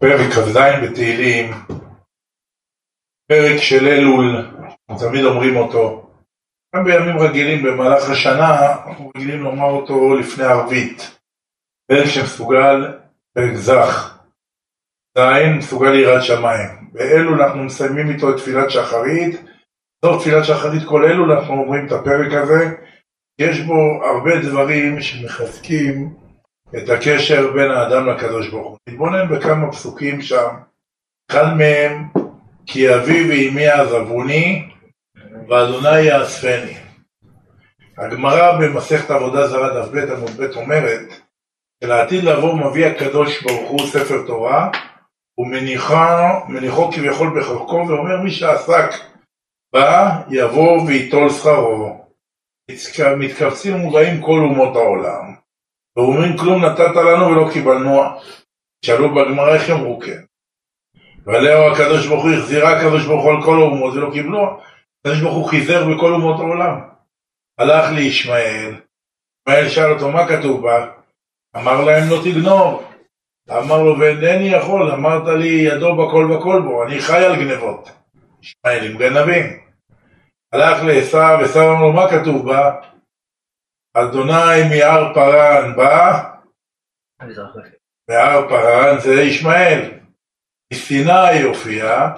פרק כ"ז בתהילים, פרק של אלול, תמיד אומרים אותו. גם בימים רגילים במהלך השנה, אנחנו רגילים לומר אותו לפני ערבית. פרק שמסוגל, פרק זך. זין מסוגל ליראת שמיים. באלול אנחנו מסיימים איתו את תפילת שחרית. בסוף תפילת שחרית כל אלול אנחנו אומרים את הפרק הזה. יש בו הרבה דברים שמחזקים את הקשר בין האדם לקדוש ברוך הוא. נתבונן בכמה פסוקים שם, אחד מהם, כי אבי ואמי יעזבוני, ואדוני יאספני. הגמרא במסכת עבודה זרה דף ב' עמוד ב' אומרת, שלעתיד לבוא מביא הקדוש ברוך הוא ספר תורה, ומניחו כביכול בחלקו, ואומר מי שעסק בה יבוא ויטול שכרו. מתכווצים ומובאים כל אומות העולם. ואומרים כלום נתת לנו ולא קיבלנו. שאלו בגמרא איך יאמרו כן. ועליהו הקדוש ברוך הוא החזירה הקדוש ברוך הוא על כל האומות ולא קיבלו. הקדוש ברוך הוא חיזר בכל אומות העולם. הלך לישמעאל, ישמעאל שאל אותו מה כתוב בה? אמר להם לא תגנוב. אמר לו ואינני יכול, אמרת לי ידו בכל וכל בו, אני חי על גנבות. ישמעאל עם גנבים. הלך לעשו, עשו אמר לו מה כתוב בה? אדוני מהר פרן בא, מהר פרן זה ישמעאל, מסיני הופיע,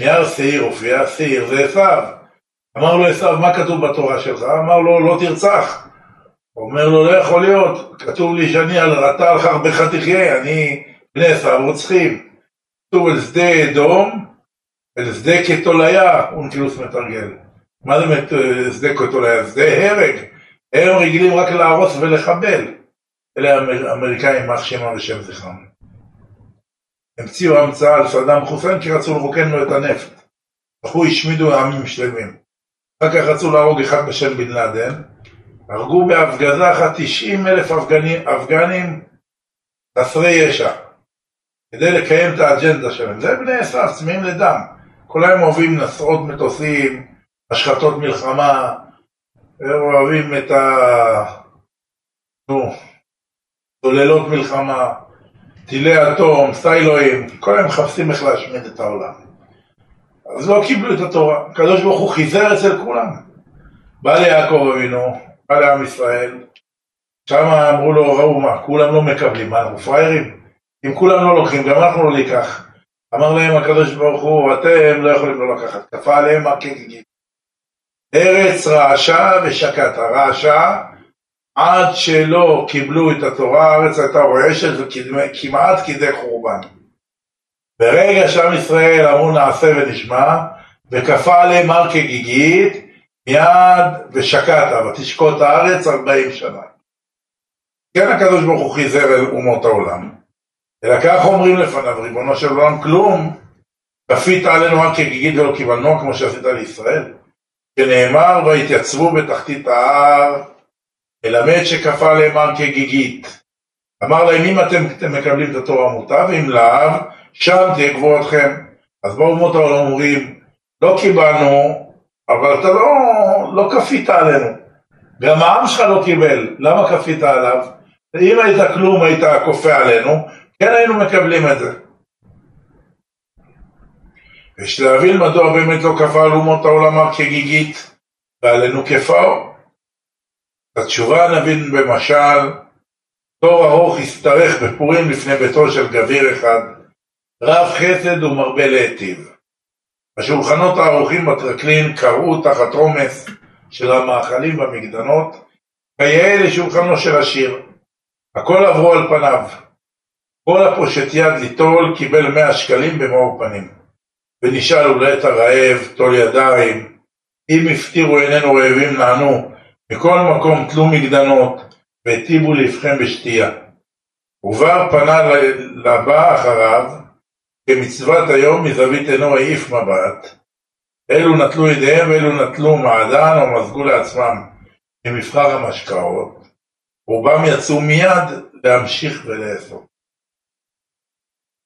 מהר שעיר הופיע, שעיר זה עשיו. אמר לו עשיו, מה כתוב בתורה שלך? אמר לו, לא תרצח. אומר לו, לא יכול להיות, כתוב לי שאני על רתה על חרבך תחיה, אני בני עשיו רוצחים. כתוב על שדה אדום, אל שדה כתוליה, אונקילוס מתרגל. מה זה שדה כתוליה? שדה הרג. הם רגילים רק להרוס ולחבל. אלה האמריקאים, יימח שמם ושם זכרם. המציאו המצאה על סדאם חוסיין כי רצו לרוקן לו את הנפט. הלכו השמידו עמים שלמים. אחר כך רצו להרוג אחד בשם בן לאדן. הרגו בהפגזה אחת 90 אלף אפגנים, אפגנים חסרי ישע. כדי לקיים את האג'נדה שלהם. זה בני עשיו, צמאים לדם. כל היום אוהבים נסעות מטוסים, השחתות מלחמה, הם אוהבים את ה... נו, צוללות מלחמה, טילי אטום, סיילואים, כל הם מחפשים איך להשמיד את העולם. אז לא קיבלו את התורה. הקדוש ברוך הוא חיזר אצל כולם. בא ליעקב אבינו, בא לעם ישראל, שם אמרו לו, ראו מה, כולם לא מקבלים, מה, אנחנו פראיירים? אם כולם לא לוקחים, גם אנחנו לא ניקח. אמר להם הקדוש ברוך הוא, אתם לא יכולים לא לקחת. כפה עליהם הכגיגים. ארץ רעשה ושקעת, רעשה עד שלא קיבלו את התורה, הארץ הייתה רועשת וכמעט כדי חורבן. ברגע שעם ישראל אמרו נעשה ונשמע, וכפה עליהם הר כגיגית, מיד ושקעת, ותשקוט הארץ ארבעים שנה. כן הקדוש ברוך הוא חיזר אל אומות העולם, אלא כך אומרים לפניו, ריבונו של עולם, כלום, כפית עלינו הר כגיגית ולא קיבלנו כמו שעשית לישראל. שנאמר והתייצבו בתחתית ההר, מלמד שכפה הר כגיגית. אמר להם אם אתם מקבלים את התורה מוטב, אם לאו, שם תהיה גבורתכם. אז באו אומות העולם אומרים, לא קיבלנו, אבל אתה לא, לא כפית עלינו. גם העם שלך לא קיבל, למה כפית עליו? אם היית כלום היית כופה עלינו, כן היינו מקבלים את זה. יש להבין מדוע באמת לא כפה על אומות העולם הר כגיגית ועלינו כפאו. התשובה נבין במשל, תור ארוך השתרך בפורים לפני ביתו של גביר אחד, רב חסד ומרבה להיטיב. השולחנות הארוכים בטרקלין קרעו תחת עומס של המאכלים במגדנות, כיאה לשולחנו של השיר. הכל עברו על פניו. כל הפושט יד ליטול קיבל מאה שקלים במאור פנים. ונשאל אולי את הרעב, טול ידיים, אם הפטירו איננו רעבים נענו, מכל מקום תלו מגדנות, והטיבו לבכם בשתייה. ובר פנה לבא אחריו, כמצוות היום מזווית עינו העיף מבט. אלו נטלו ידיהם ואלו נטלו מעדן או מזגו לעצמם ממבחר המשקאות, רובם יצאו מיד להמשיך ולאסוף.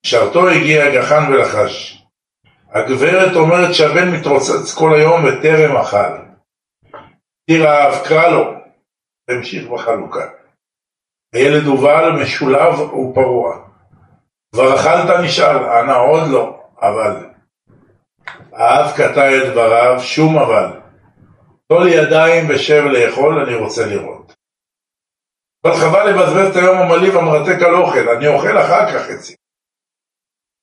בשרתו הגיע גחן ולחש, הגברת אומרת שהבן מתרוצץ כל היום וטרם אכל. תיר האב קרא לו, והמשיך בחלוקה. הילד הובל, משולב ופרוע. כבר אכלת נשאל, אנא עוד לא, אבל. האב קטע את דבריו, שום אבל. טול ידיים ושב לאכול, אני רוצה לראות. אבל חבל לבזבז את היום המלאי והמרתק על אוכל, אני אוכל אחר כך חצי.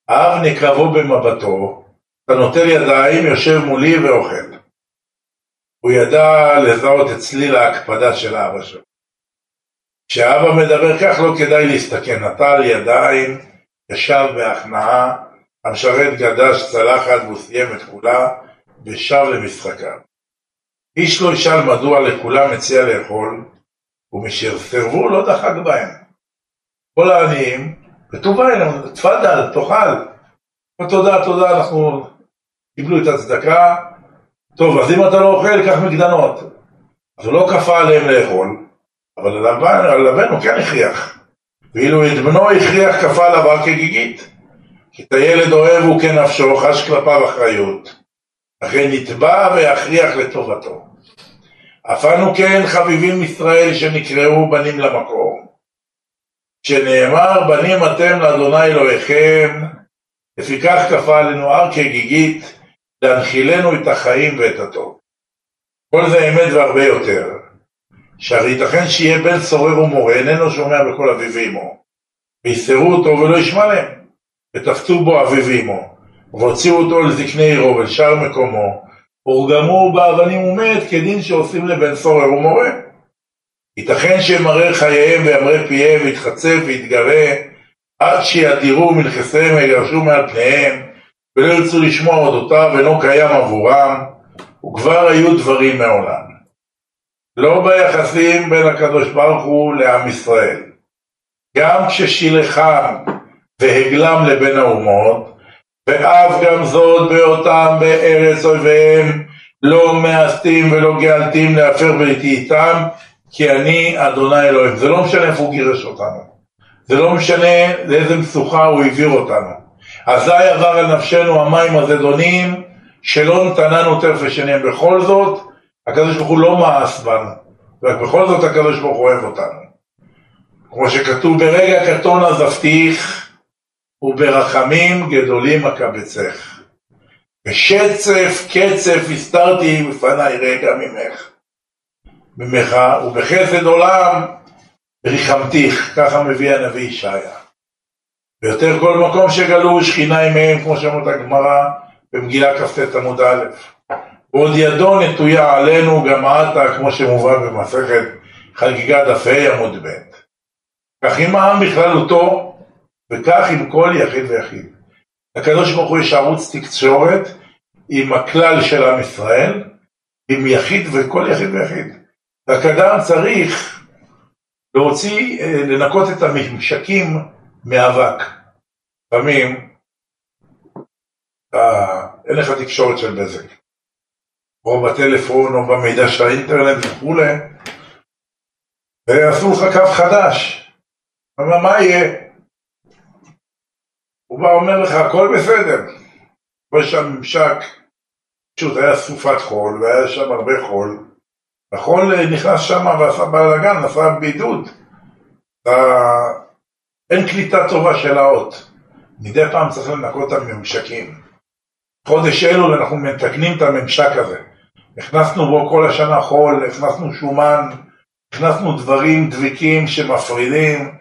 האב נקרבו במבטו, אתה נוטל ידיים, יושב מולי ואוכל. הוא ידע לזהות את צליל ההקפדה של אבא שלו. כשאבא מדבר כך לא כדאי להסתכן, נטל ידיים, ישב בהכנעה, המשרת גדש צלחת והוא סיים את כולה ושב למשחקיו. איש לא ישאל מדוע לכולם מציע לאכול, ומשיר סירבו לא דחק בהם. כל העניים, כתובה אלינו, תפדל, תאכל. תודה, תודה, אנחנו קיבלו את הצדקה. טוב, אז אם אתה לא אוכל, קח מקדנות. אז הוא לא כפה עליהם לאכול, אבל על לבן הוא כן הכריח. ואילו את בנו הכריח כפה עליו רק כגיגית. כי את הילד אוהב הוא כנפשו, חש כלפיו אחריות. לכן נתבע ויכריח לטובתו. אף אנו כן חביבים ישראל שנקראו בנים למקום. שנאמר בנים אתם לאדוני אלוהיכם, לפיכך כפה עלינו הר כגיגית, להנחילנו את החיים ואת הטוב. כל זה אמת והרבה יותר. שהרי ייתכן שיהיה בן סורר ומורה, איננו שומע בקול אביו ואמו, ויסתרו אותו ולא ישמע להם, ותפצו בו אביו ואמו, והוציאו אותו לזקני עירו ולשאר מקומו, הורגמו באבנים ומת כדין שעושים לבן סורר ומורה. ייתכן שימרר חייהם וימרה פיהם ויתחצף ויתגרה עד שידירו מנכסיהם ויגרשו מעל פניהם ולא ירצו לשמוע אודותיו ואינו קיים עבורם וכבר היו דברים מעולם. לא ביחסים בין הקדוש ברוך הוא לעם ישראל. גם כששילחם והגלם לבין האומות ואף גם זאת באותם בארץ אויביהם לא מאסתים ולא גאלתים להפר בריתי איתם כי אני אדוני אלוהים. זה לא משנה איפה הוא גירש אותנו. זה לא משנה לאיזה משוכה הוא העביר אותנו. אזי עבר על נפשנו המים הזדונים שלא נתננו טרף ושניהם. בכל זאת, הקדוש ברוך הוא לא מאס בנו, ובכל זאת הקדוש ברוך הוא אוהב אותנו. כמו שכתוב ברגע קטון עזבתיך וברחמים גדולים אקבצך. בשצף קצף הסתרתי בפניי רגע ממך. ממך ובחסד עולם ריחמתיך, ככה מביא הנביא ישעיה. ויותר כל מקום שגלו שכינה עמהם, כמו שאומרת הגמרא במגילה כ"ט עמוד א'. ועוד ידו נטויה עלינו גם עתה, כמו שמובא במסכת חגיגה דף ה' עמוד ב'. כך עם העם בכללותו, וכך עם כל יחיד ויחיד. לקדוש ברוך הוא יש ערוץ תקשורת עם הכלל של עם ישראל, עם יחיד וכל יחיד ויחיד. רק אדם צריך להוציא, אה, לנקות את הממשקים מאבק. לפעמים אה, אין לך תקשורת של בזק, או בטלפון או במידע של האינטרנט וכולי, ועשו לך קו חדש. אומר, מה יהיה? הוא בא אומר לך, הכל בסדר. יש שם ממשק, פשוט היה סופת חול, והיה שם הרבה חול. החול נכנס שם ועשה בלאגן, עשה בידוד. אין קליטה טובה של האות. מדי פעם צריך לנקות את הממשקים. חודש אלול אנחנו מתקנים את הממשק הזה. הכנסנו בו כל השנה חול, הכנסנו שומן, הכנסנו דברים דביקים שמפרידים,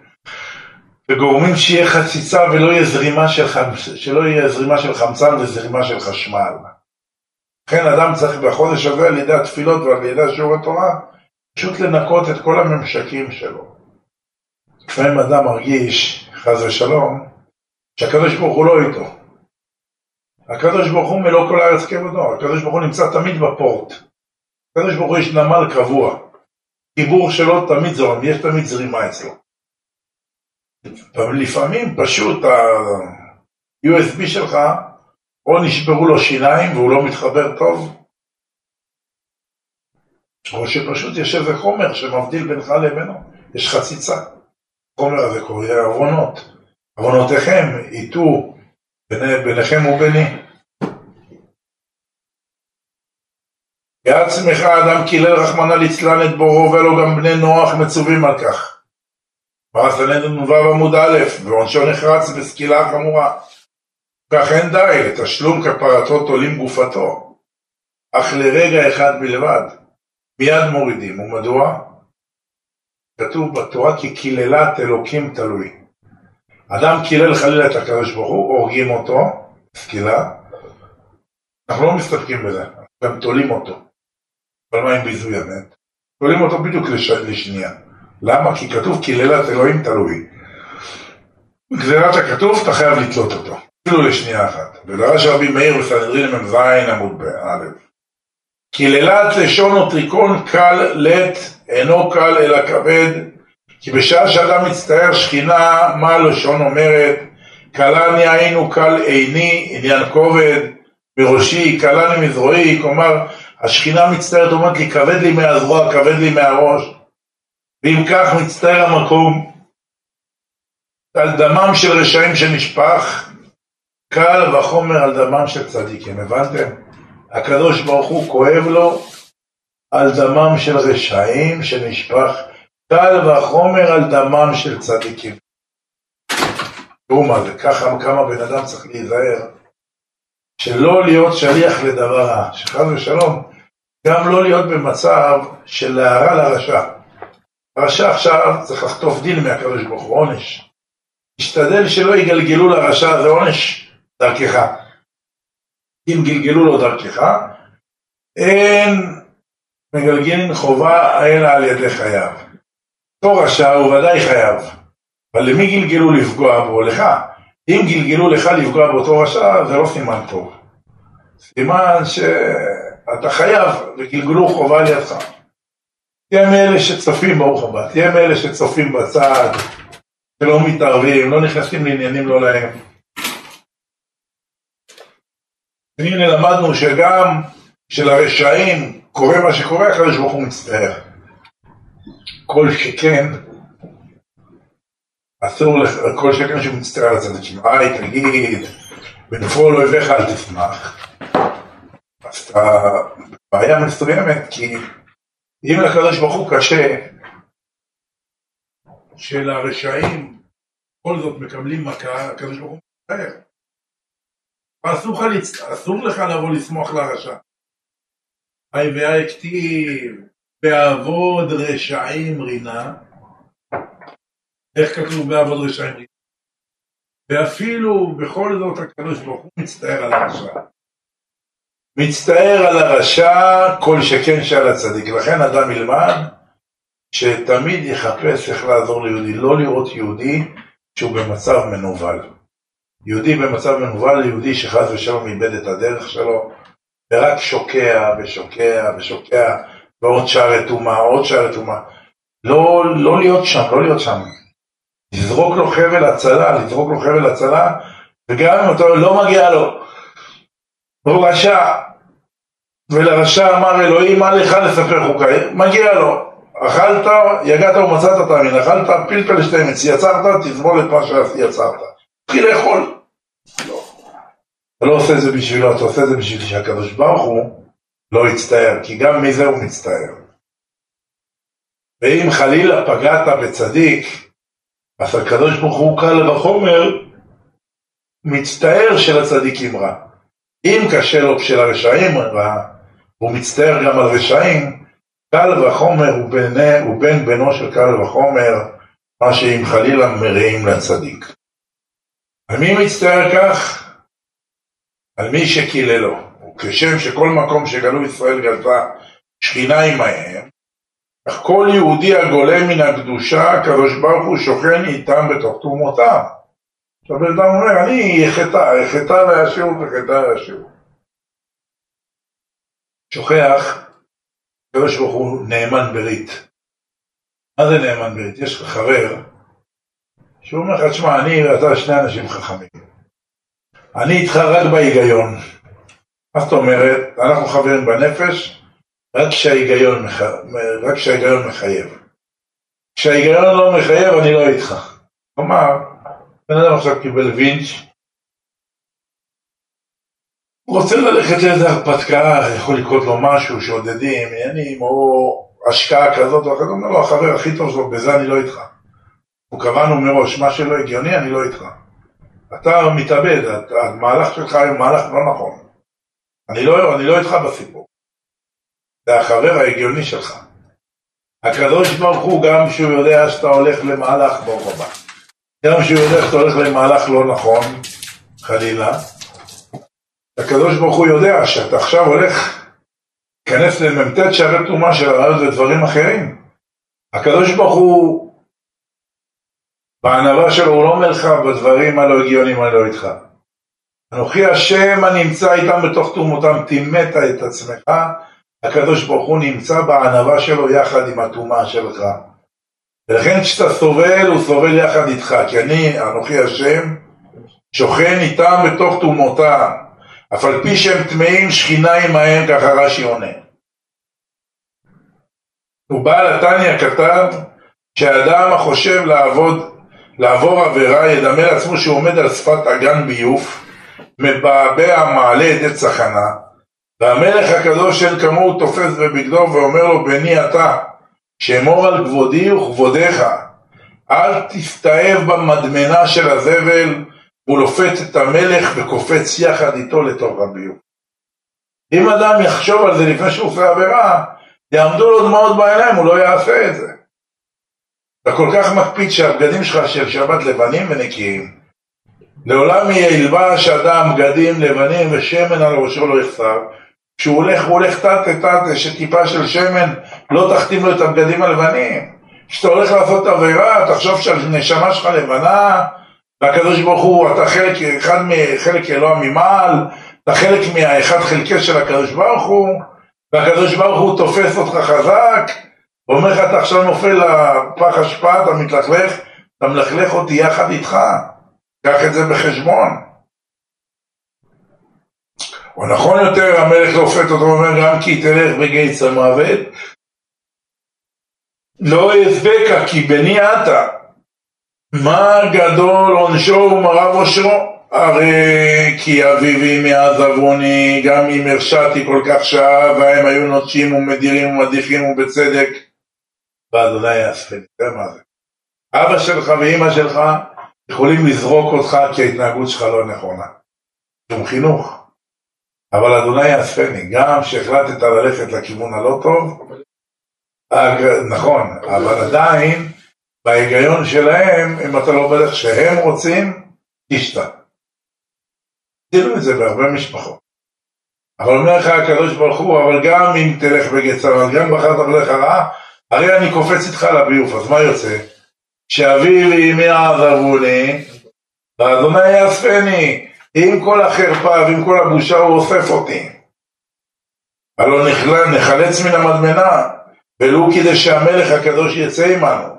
וגורמים שיהיה חציצה ולא יהיה זרימה של, שלא יהיה זרימה של חמצן וזרימה של חשמל. לכן אדם צריך בחודש הזה על ידי התפילות ועל ידי שיעור התורה פשוט לנקות את כל הממשקים שלו. לפעמים אדם מרגיש, חס ושלום, שהקדוש ברוך הוא לא איתו. הקדוש ברוך הוא מלוא כל הארץ כבודו, הקדוש ברוך הוא נמצא תמיד בפורט. הקדוש ברוך הוא יש נמל קבוע, חיבור שלו תמיד זורם, יש תמיד זרימה אצלו. לפעמים פשוט ה-USB שלך, או נשברו לו שיניים והוא לא מתחבר טוב, או שפשוט יש איזה חומר שמבדיל בינך לבינו, יש חציצה. החומר הזה קורא עוונות. עוונותיכם ייטו ביניכם וביני. יד צמחה אדם קילל רחמנא ליצלן את בורו ולא גם בני נוח מצווים על כך. פרס סנהדרין נ"ו עמוד א', ועונשו נחרץ בסקילה חמורה. כך אין די, לתשלום כפרתו תולים גופתו, אך לרגע אחד בלבד, מיד מורידים, ומדוע? כתוב בתורה כי קיללת אלוקים תלוי. אדם קילל חלילה את הקדוש ברוך הוא, הורגים אותו, סקילה, אנחנו לא מסתפקים בזה, גם תולים אותו. אבל מה עם ביזוי המת? תולים אותו בדיוק לש... לשנייה. למה? כי כתוב קללת אלוהים תלוי. גזירת הכתוב אתה חייב לתלות אותו, אפילו לשנייה אחת. ודרש רבי מאיר בסנהדרין מ"ז עמוד בא' קללת לשון וטריקון קל לט אינו קל אלא כבד כי בשעה שאדם מצטער שכינה מה לשון אומרת קלני היינו קל עיני עניין כובד בראשי קלני מזרועי כלומר השכינה מצטערת אומרת לי כבד לי מהזרוע כבד לי מהראש ואם כך מצטער המקום על דמם של רשעים שנשפך, קל וחומר על דמם של צדיקים. הבנתם? הקדוש ברוך הוא כואב לו על דמם של רשעים שנשפך, קל וחומר על דמם של צדיקים. תראו מה זה, ככה כמה בן אדם צריך להיזהר, שלא להיות שליח לדבר רע, שחס ושלום, גם לא להיות במצב של להרע לרשע. הרשע עכשיו צריך לחטוף דין מהקדוש ברוך הוא, עונש. תשתדל שלא יגלגלו לרשע, זה עונש דרכך. אם גלגלו לו דרכך, אין מגלגלין חובה אלא על ידי חייו. אותו רשע הוא ודאי חייב, אבל למי גלגלו לפגוע בו? לך. אם גלגלו לך לפגוע באותו רשע, זה לא סימן טוב. סימן שאתה חייב וגלגלו חובה על ידך. תהיה מאלה שצופים, ברוך הבא, תהיה מאלה שצופים בצד, שלא מתערבים, לא נכנסים לעניינים לא להם. והנה למדנו שגם של הרשעים קורה מה שקורה, הקדוש ברוך הוא מצטער. כל שכן, אסור, כל שכן שהוא מצטער על הצדיקים. היי, תגיד, בנפול אויביך אל תשמח. אז אתה בעיה מסוימת, כי אם לקדוש ברוך הוא קשה, שלרשעים בכל זאת מקבלים מכה, הקדוש ברוך הוא מצטער. אסור לך לבוא לשמוח לרשע. היי והי כתיב, בעבוד רשעים רינה. איך כתוב בעבוד רשעים רינה? ואפילו בכל זאת הקדוש ברוך הוא מצטער על הרשע. מצטער על הרשע כל שכן שעל הצדיק. לכן אדם ילמד שתמיד יחפש איך לעזור ליהודי, לא לראות יהודי שהוא במצב מנוול. יהודי במצב מנוול, יהודי שחס ושלום איבד את הדרך שלו, ורק שוקע ושוקע ושוקע, ועוד שער רתומה, עוד שער רתומה. לא, לא להיות שם, לא להיות שם. לזרוק לו חבל הצלה, לזרוק לו חבל הצלה, וגם אם אותו לא מגיע לו. הוא רשע, ולרשע אמר אלוהים מה לך לספר חוקיי, מגיע לו, אכלת, יגעת ומצאת תאמין, אכלת פלפל שתי מצ, יצרת, תסבול את מה שיצרת. תתחיל לאכול. אתה לא עושה את זה בשבילו, אתה עושה את זה בשביל שהקדוש ברוך הוא לא יצטער, כי גם מזה הוא מצטער. ואם חלילה פגעת בצדיק, אז הקדוש ברוך הוא קל וחומר מצטער שלצדיקים רע. אם קשה לו של הרשעים רע, והוא מצטער גם על רשעים, קל וחומר הוא, בני, הוא בן בנו של קל וחומר, מה שאם חלילה מרעים לצדיק. על מי מצטער כך? על מי שקיללו. וכשם שכל מקום שגלו ישראל גלתה שכינה עמהם, אך כל יהודי הגולה מן הקדושה, הקדוש ברוך הוא שוכן איתם בתוך תרומותם. עכשיו בן אדם אומר, אני אחטא, אחטא להשאירו וחטא להשאירו. שוכח, הקדוש ברוך הוא נאמן ברית. מה זה נאמן ברית? יש לך חבר שהוא אומר לך, תשמע, אני ואתה שני אנשים חכמים. אני איתך רק בהיגיון. מה זאת אומרת? אנחנו חברים בנפש רק כשההיגיון, מח... רק כשההיגיון מחייב. כשההיגיון לא מחייב, אני לא איתך. כלומר, בן אדם עכשיו קיבל וינץ', הוא רוצה ללכת לאיזה הרפתקה, יכול לקרות לו משהו, שעודדים, עניינים, או השקעה כזאת או אחרת, הוא אומר לו, החבר הכי טוב שלו, בזה אני לא איתך. אנחנו קבענו מראש, מה שלא הגיוני, אני לא איתך. אתה מתאבד, המהלך שלך הוא מהלך לא נכון. אני לא, אני לא איתך בסיפור. זה החבר ההגיוני שלך. הקדוש ברוך הוא, גם כשהוא יודע שאתה הולך למהלך, ברוך הבא. גם כשהוא יודע שאתה הולך למהלך לא נכון, חלילה, הקדוש ברוך הוא יודע שאתה עכשיו הולך להיכנס למ"ט שערי תרומה של הרעיון ודברים אחרים. הקדוש ברוך הוא, בענווה שלו, הוא לא אומר לך בדברים הלא הגיוניים אני לא איתך. אנוכי השם הנמצא איתם בתוך תרומותם, טימאת את עצמך, הקדוש ברוך הוא נמצא בענווה שלו יחד עם הטומאה שלך. ולכן כשאתה סובל, הוא סובל יחד איתך, כי אני, אנוכי השם, שוכן איתם בתוך תרומותם, אף על פי שהם טמאים שכינה עמהם, ככה רש"י עונה. ובעל התניא כתב שהאדם החושב לעבוד, לעבור עבירה ידמה לעצמו שהוא עומד על שפת אגן ביוף, מבעבע מעלה את עץ החנה, והמלך הקדוש אין כמוהו תופס בבגדו ואומר לו בני אתה, שאמור על כבודי וכבודיך, אל תסתאב במדמנה של הזבל הוא לופת את המלך וקופץ יחד איתו לתוך הביוב. אם אדם יחשוב על זה לפני שהוא עושה עבירה, יעמדו לו דמעות בעיניים, הוא לא יעשה את זה. אתה כל כך מקפיד שהבגדים שלך של שבת לבנים ונקיים. לעולם ילבש אדם בגדים לבנים ושמן על ראשו לא יחסר. כשהוא הולך, הוא הולך תת תת שטיפה של שמן, לא תחתים לו את הבגדים הלבנים. כשאתה הולך לעשות עבירה, תחשוב שהנשמה שלך לבנה, והקדוש ברוך הוא, אתה חלק, אחד מחלק אלוה ממעל, אתה חלק מהאחד חלקי של הקדוש ברוך הוא, והקדוש ברוך הוא תופס אותך חזק, ואומר לך, אתה עכשיו נופל לפח אשפה, אתה מתלכלך, אתה מלכלך אותי יחד איתך, קח את זה בחשבון. או נכון יותר, המלך לופת אותו ואומר, גם כי תלך בגיץ המוות, לא אזבקה כי בני אתה. מה גדול עונשו ומרב עושרו? הרי כי אביבי מאז עברוני, גם אם הרשעתי כל כך שעה, והם היו נוטשים ומדירים ומדיחים ובצדק, ואדוני יאספני. תראה מה זה. אבא שלך ואימא שלך יכולים לזרוק אותך כי ההתנהגות שלך לא נכונה. שום חינוך. אבל אדוני יאספני, גם כשהחלטת ללכת לכיוון הלא טוב, נכון, אבל עדיין בהיגיון שלהם, אם אתה לא בדרך שהם רוצים, תשתה. תראו את זה בהרבה משפחות. אבל אומר לך הקדוש ברוך הוא, אבל גם אם תלך בגץ אבל גם בחרת בדרך הרעה, הרי אני קופץ איתך לביוף, אז מה יוצא? שאבי ואמי יעזבוני, ואדוני יאספני, עם כל החרפה ועם כל הבושה הוא אוסף אותי. הלא נחלץ מן המדמנה, ולו כדי שהמלך הקדוש יצא עמנו.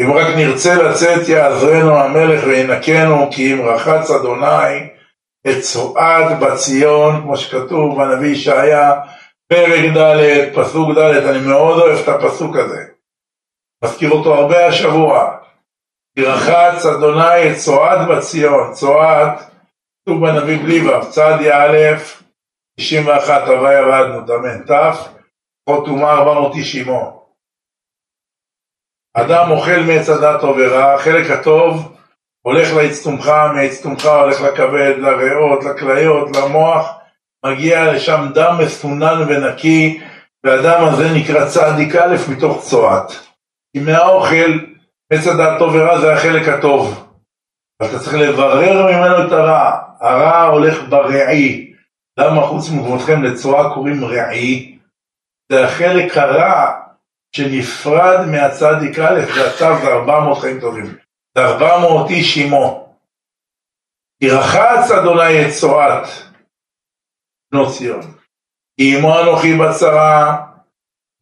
אם רק נרצה לצאת יעזרנו המלך וינקנו כי אם רחץ אדוני את צועד בציון כמו שכתוב בנביא ישעיה פרק ד' פסוק ד' אני מאוד אוהב את הפסוק הזה. מזכיר אותו הרבה השבוע. כי רחץ אדוני את צועד בציון צועד כתוב בנביא בליבב צד יא' 91 הווי ירדנו תאמן ת' חוט אומה 490 אדם אוכל מעץ הדת טוב ורע, החלק הטוב הולך לאצטומך, מאצטומך הולך לכבד, לריאות, לכליות, למוח, מגיע לשם דם מסונן ונקי, והדם הזה נקרא צדיק א' מתוך צועת. כי מהאוכל, עץ הדת טוב ורע זה החלק הטוב. אתה צריך לברר ממנו את הרע. הרע הולך ברעי. למה חוץ מכבודכם לצועה קוראים רעי? זה החלק הרע שנפרד מהצדיק א', והצו זה 400 חיים טובים. זה 400 איש עמו. כי רחץ אדוני את צועת בנות. כי עמו אנוכי בצרה,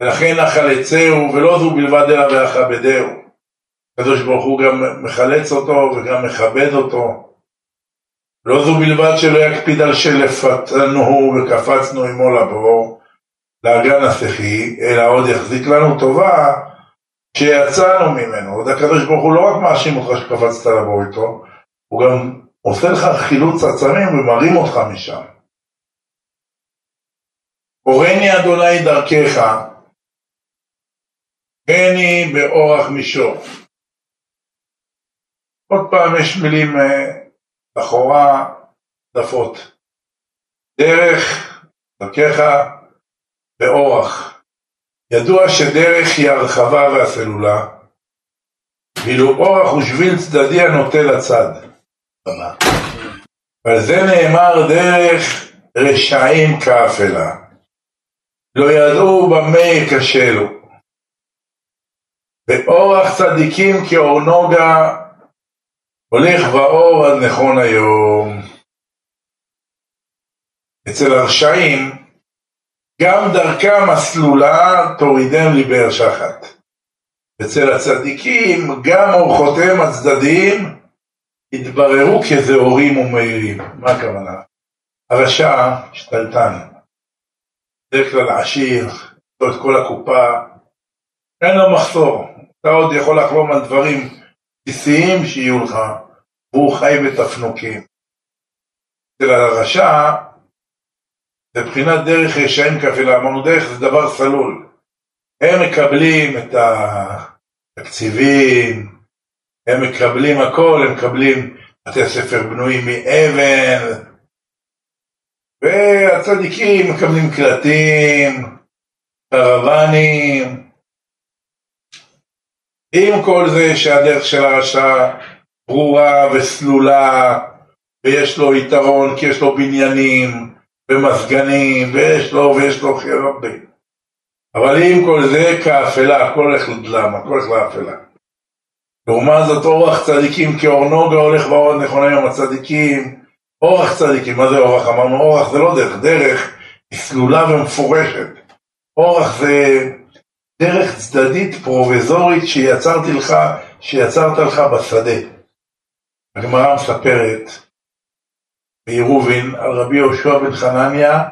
ולכן נחלצהו, ולא זו בלבד אלא ואכבדהו. הקדוש ברוך הוא גם מחלץ אותו וגם מכבד אותו. לא זו בלבד שלא יקפיד על שלפתנו וקפצנו עמו לבור, לאגן השכי, אלא עוד יחזיק לנו טובה שיצאנו ממנו. עוד הקדוש ברוך הוא לא רק מאשים אותך שקפצת לבוא איתו, הוא גם עושה לך חילוץ עצמים ומרים אותך משם. הורני אדוני דרכך, הני באורח מישור. עוד פעם יש מילים אה, לכאורה דפות. דרך, דרכך ואורח. ידוע שדרך היא הרחבה והסלולה, ואילו אורח הוא שביל צדדי הנוטה לצד. ועל זה נאמר דרך רשעים כאפלה. לא ידעו במה ייכשלו. ואורח צדיקים כאור נוגה הולך באור עד נכון היום. אצל הרשעים גם דרכם הסלולה תורידם לבאר שחת. אצל הצדיקים גם אורחותיהם הצדדיים התבררו כזהורים ומאירים. מה הכוונה? הרשע שתלטן. בדרך כלל עשיר, לו את כל הקופה, אין לו מחסור. אתה עוד יכול לחלום על דברים בסיסיים שיהיו לך, והוא חי בתפנוקים. אצל הרשע מבחינת דרך רשעים כאפלה, אמרנו דרך זה דבר סלול. הם מקבלים את התקציבים, הם מקבלים הכל, הם מקבלים בתי ספר בנויים מאבן, והצדיקים מקבלים קלטים, קרוונים. עם כל זה שהדרך של הרשע ברורה וסלולה, ויש לו יתרון כי יש לו בניינים, ומזגנים, ויש לו ויש לו הכי הרבה. אבל עם כל זה כאפלה, הכל הולך לדלם, הכל הולך לאפלה. לעומת זאת אורח צדיקים כאור נוגה הולך בעוד נכונה עם הצדיקים, אורח צדיקים, מה זה אורח? אמרנו אורח זה לא דרך, דרך היא סלולה ומפורשת. אורח זה דרך צדדית פרובזורית שיצרתי לך, שיצרת לך בשדה. הגמרא מספרת בעירובין על רבי יהושע בן חנניה,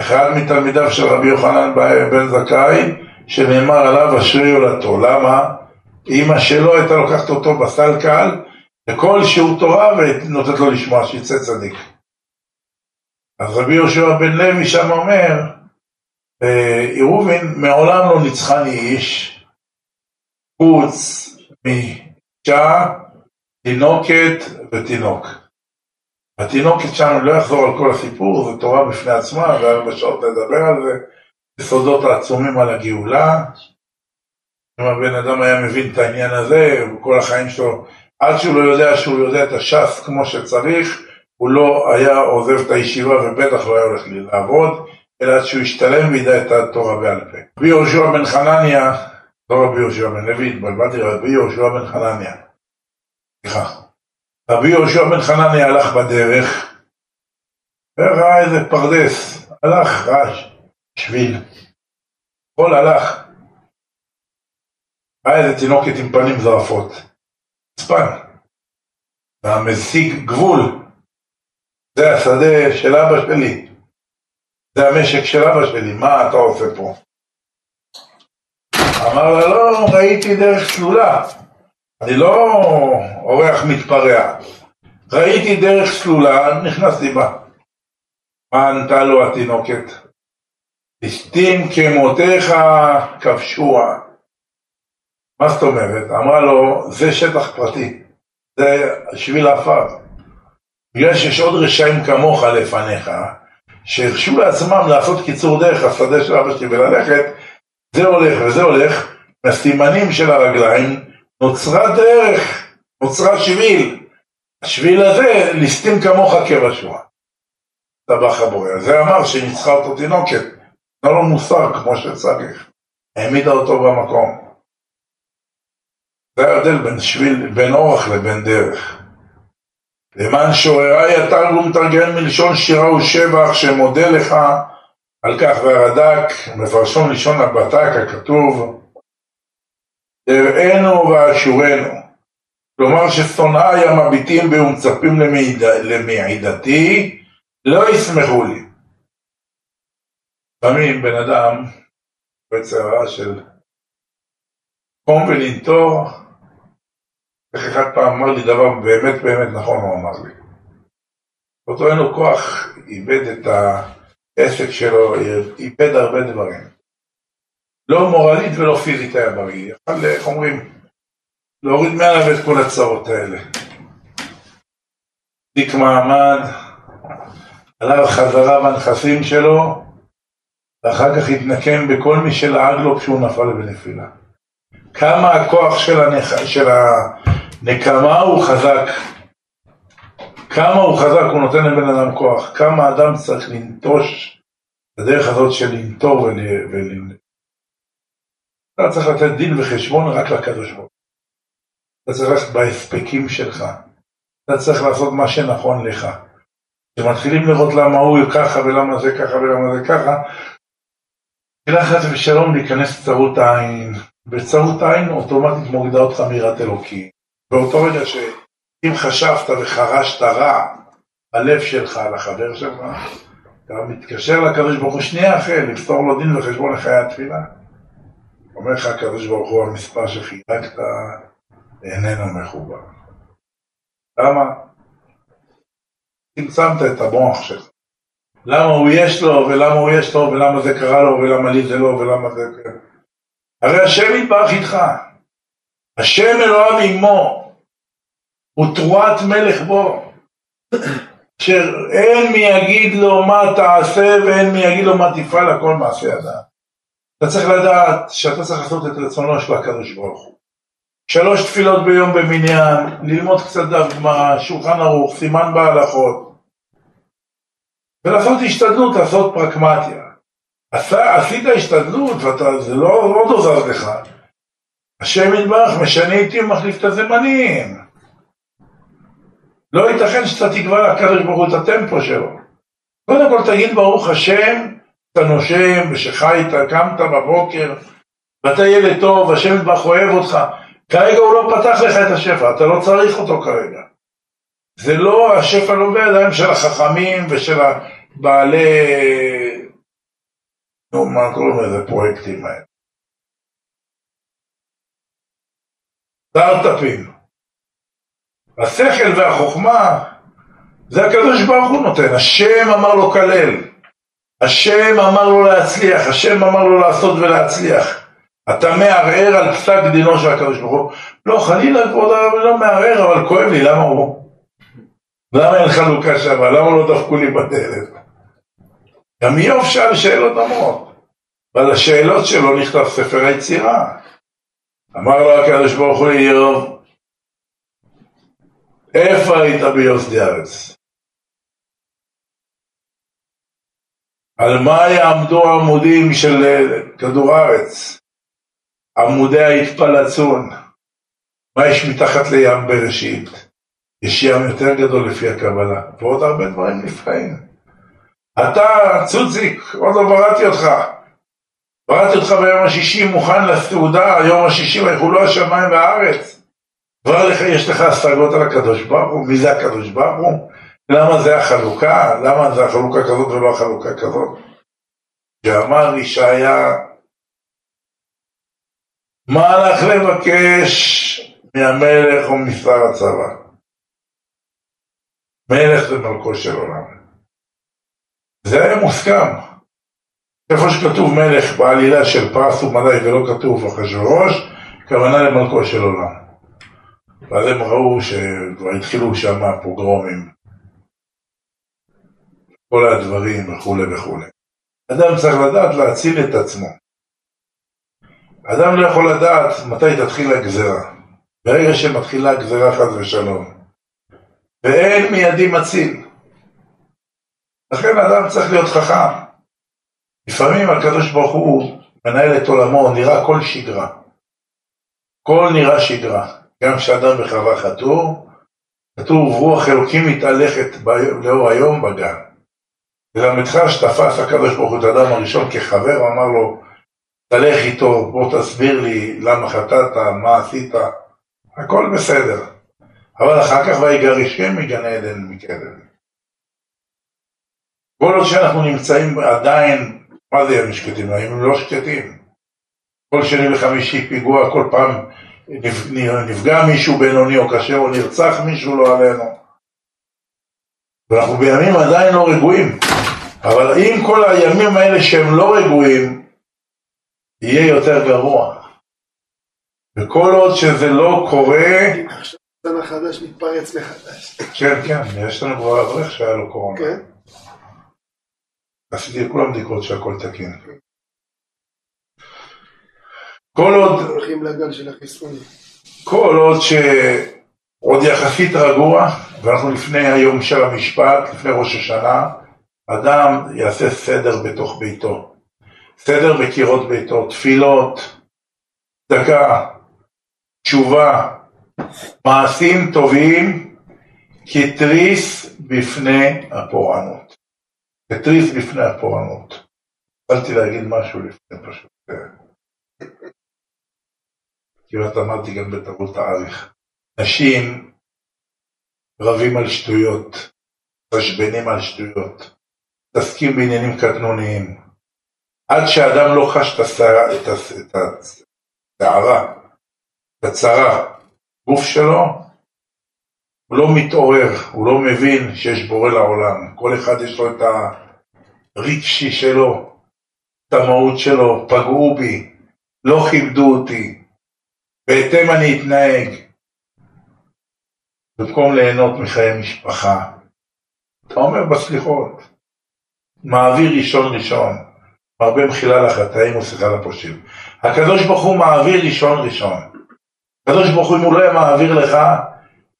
אחד מתלמידיו של רבי יוחנן בן זכאי, שנאמר עליו אשרי יולדתו. למה? אמא שלו הייתה לוקחת אותו בסל קל לכל שיעור תורה ונותנת לו לשמוע שיצא צדיק. אז רבי יהושע בן לוי שם אומר, עירובין מעולם לא ניצחני איש חוץ מאישה, תינוקת ותינוק. התינוקת שם, לא יחזור על כל הסיפור, זו תורה בפני עצמה, וארבע שעות נדבר על זה, יסודות העצומים על הגאולה. אם הבן אדם היה מבין את העניין הזה, וכל החיים שלו, עד שהוא לא יודע שהוא יודע את הש"ס כמו שצריך, הוא לא היה עוזב את הישיבה ובטח לא היה הולך לעבוד, אלא עד שהוא ישתלם וידע את התורה בעל פה. רבי יהושע בן חנניה, לא רבי יהושע בן לוי, התבלבלתי, רבי יהושע בן חנניה. סליחה. רבי יהושע בן חנניה הלך בדרך, וראה איזה פרדס, הלך, רעש, שביל, הכל הלך. ראה איזה תינוקת עם פנים זרפות, צפן, והמסיג גבול, זה השדה של אבא שלי, זה המשק של אבא שלי, מה אתה עושה פה? אמר לה, לא, ראיתי דרך סלולה. אני לא אורח מתפרע. ראיתי דרך סלולה, נכנסתי בה. מה ענתה לו התינוקת? ליסטים כמותיך כבשוה. מה זאת אומרת? אמרה לו, זה שטח פרטי, זה שביל עפר. בגלל שיש עוד רשעים כמוך לפניך, שהרשו לעצמם לעשות קיצור דרך השדה של אבא שלי וללכת, זה הולך וזה הולך, מהסימנים של הרגליים נוצרה דרך, נוצרה שביל. השביל הזה, ליסטים כמוך כבשוע. טבח הבורא. זה אמר שניצחה אותו תינוקת, נתנה לו מוסר כמו שצריך. העמידה אותו במקום. זה ההבדל בין בין אורח לבין דרך. למען שוררי התרגום מתרגם מלשון שירה ושבח שמודה לך על כך והרד"ק, מפרשון לשון הבט"ק הכתוב הראינו ואשורנו. כלומר ששונאי המביטים בי ומצפים למעידתי, לא ישמחו לי. לפעמים בן אדם, בצרה של קום ולנטור, איך אחד פעם אמר לי דבר באמת באמת נכון, הוא אמר לי. אותו אין לו כוח, איבד את העסק שלו, איבד הרבה דברים. לא מורלית ולא פיזית היה בריא. אבל איך אומרים, להוריד מעליו את כל הצרות האלה. החזיק מעמד, עליו חזרה בנכסים שלו, ואחר כך התנקם בכל מי שלעג לו כשהוא נפל בנפילה. כמה הכוח של, הנח... של הנקמה הוא חזק, כמה הוא חזק, הוא נותן לבן אדם כוח, כמה אדם צריך לנטוש בדרך הזאת של לנטור ול... ול... אתה צריך לתת דין וחשבון רק לקדוש ברוך אתה צריך ללכת בהספקים שלך, אתה צריך לעשות מה שנכון לך. כשמתחילים לראות למה הוא ככה ולמה זה ככה ולמה זה ככה, תפילה חס ושלום להיכנס לצרות העין, וצרות העין אוטומטית מורידה אותך מיראת אלוקים. באותו רגע שאם חשבת וחרשת רע הלב שלך על החבר שלך, אתה מתקשר לקדוש ברוך הוא שנייה אחרי, לפתור לו דין וחשבון לחיי התפילה. אומר לך הקדוש ברוך הוא המספר שחילקת איננו מחובר. למה? צמצמת את המוח שלך. למה הוא יש לו, ולמה הוא יש לו, ולמה זה קרה לו, ולמה לי זה לא, ולמה זה... הרי השם יתברך איתך. השם אלוהיו עמו. תרועת מלך בו. אשר אין מי יגיד לו מה תעשה ואין מי יגיד לו מה תפעל, הכל מעשה ידיים. אתה צריך לדעת שאתה צריך לעשות את רצונו של הקדוש ברוך הוא. שלוש תפילות ביום במניין, ללמוד קצת דף גמרא, שולחן ערוך, סימן בהלכות, ולעשות השתדלות, לעשות פרקמטיה. עשה, עשית השתדלות, וזה לא, לא דוזר לך. השם יתברך משנה איתי ומחליף את הזמנים. לא ייתכן שאתה תקבע לקדוש ברוך הוא את הטמפו שלו. קודם כל תגיד ברוך השם, אתה נושם, ושחיית, קמת בבוקר, ואתה ילד טוב, השם יתברך אוהב אותך. כרגע הוא לא פתח לך את השפע, אתה לא צריך אותו כרגע. זה לא, השפע לא בידיים של החכמים ושל הבעלי, נו, מה קוראים לזה, פרויקטים האלה. סטארט-אפים. השכל והחוכמה, זה הקדוש ברוך הוא נותן. השם אמר לו כלל. השם אמר לו להצליח, השם אמר לו לעשות ולהצליח. אתה מערער על פסק דינו של הקדוש ברוך הוא. לא, חלילה כבוד הרב, אני לא מערער, אבל כואב לי, למה הוא? למה אין חלוקה שם? למה לא דפקו לי בדלת? גם איוב שאל שאלות דומות, ועל השאלות שלו נכתב ספר היצירה. אמר לו הקדוש ברוך הוא לאיוב, איפה היית ביוסדי ארץ? על מה יעמדו העמודים של כדור הארץ? עמודי ההתפלצון. מה יש מתחת לים בראשית? יש ים יותר גדול לפי הקבלה, ועוד הרבה דברים נפלאים. אתה, צוציק, עוד לא בראתי אותך. בראתי אותך ביום השישי מוכן לסעודה, יום השישי ויכולו השמיים והארץ. כבר לך, יש לך השגות על הקדוש ברוך הוא, מי זה הקדוש ברוך הוא? למה זה החלוקה? למה זה החלוקה כזאת ולא החלוקה כזאת? שאמר ישעיה מה הלך לבקש מהמלך או משר הצבא? מלך זה מלכו של עולם. זה היה מוסכם. איפה שכתוב מלך בעלילה של פרס ומדי ולא כתוב אחשוורוש, כוונה למלכו של עולם. ואז הם ראו שכבר התחילו שם פוגרומים, כל הדברים וכולי וכולי. אדם צריך לדעת להציל את עצמו. אדם לא יכול לדעת מתי תתחיל הגזרה. ברגע שמתחילה הגזרה חס ושלום. ואין מידי מציל. לכן אדם צריך להיות חכם. לפעמים הקדוש ברוך הוא מנהל את עולמו, נראה כל שגרה. כל נראה שגרה. גם כשאדם בחווה חתור, כתוב רוח אלוקים מתהלכת לאור היום בגן. ללמדך שתפס הקדוש ברוך הוא את האדם הראשון כחבר, אמר לו, תלך איתו, בוא תסביר לי למה חטאת, מה עשית, הכל בסדר. אבל אחר כך ויגרשם מגן עדן מקדם. כל עוד שאנחנו נמצאים עדיין, מה זה ימים שקטים? הימים לא שקטים. כל שני וחמישי פיגוע, כל פעם נפגע מישהו בינוני או קשה או נרצח מישהו לא עלינו. ואנחנו בימים עדיין לא רגועים. אבל אם כל הימים האלה שהם לא רגועים, יהיה יותר גרוע. וכל עוד שזה לא קורה, החדש מתפרץ מחדש. כן, כן, יש לנו כבר אברך שהיה לו קורונה. כן? עשיתי לכולם בדיקות שהכל תקין. כל עוד, הולכים לגל של החיסון. כל עוד שעוד יחסית רגוע, ואנחנו לפני היום של המשפט, לפני ראש השנה, אדם יעשה סדר בתוך ביתו. סדר בקירות ביתו, תפילות, צדקה, תשובה, מעשים טובים כתריס בפני הפורענות. כתריס בפני הפורענות. התחלתי להגיד משהו לפני פשוט. כמעט אמרתי גם בתרבות האריך. נשים רבים על שטויות, חשבנים על שטויות, מתעסקים בעניינים קטנוניים. עד שאדם לא חש את הסערה, את הצרה, גוף שלו, הוא לא מתעורר, הוא לא מבין שיש בורא לעולם. כל אחד יש לו את הרגשי שלו, את המהות שלו, פגעו בי, לא כיבדו אותי, בהתאם אני אתנהג. במקום ליהנות מחיי משפחה. אתה אומר בסליחות, מעביר ראשון ראשון, מרבה מחילה לחטאים וסליחה לפושעים. הקדוש ברוך הוא מעביר ראשון ראשון. הקדוש ברוך הוא אם הוא לא היה מעביר לך,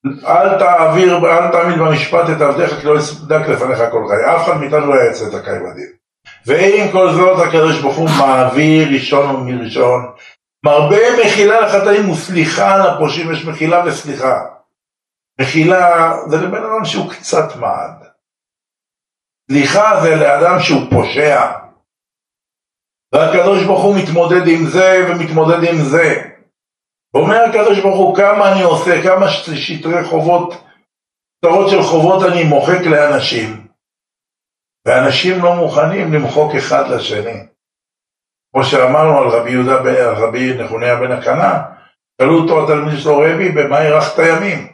אל תעביר, אל תעמיד במשפט את עבדיך כי לא יסדק לפניך כל חיי. אף אחד מאיתנו לא היה יצא זכאי בדין. ועם כל זאת הקדוש ברוך הוא מעביר ראשון ומראשון, מרבה מחילה לחטאים וסליחה לפושעים, יש מחילה וסליחה. מחילה זה לבן אדם שהוא קצת מעד. סליחה זה לאדם שהוא פושע. והקדוש ברוך הוא מתמודד עם זה ומתמודד עם זה. אומר הקדוש ברוך הוא כמה אני עושה, כמה שטרי חובות, שטרות של חובות אני מוחק לאנשים. ואנשים לא מוכנים למחוק אחד לשני. כמו שאמרנו על רבי יהודה, על רבי נחוניה בן הקנה, שאלו אותו התלמיד שלו רבי, במה הארכת ימים?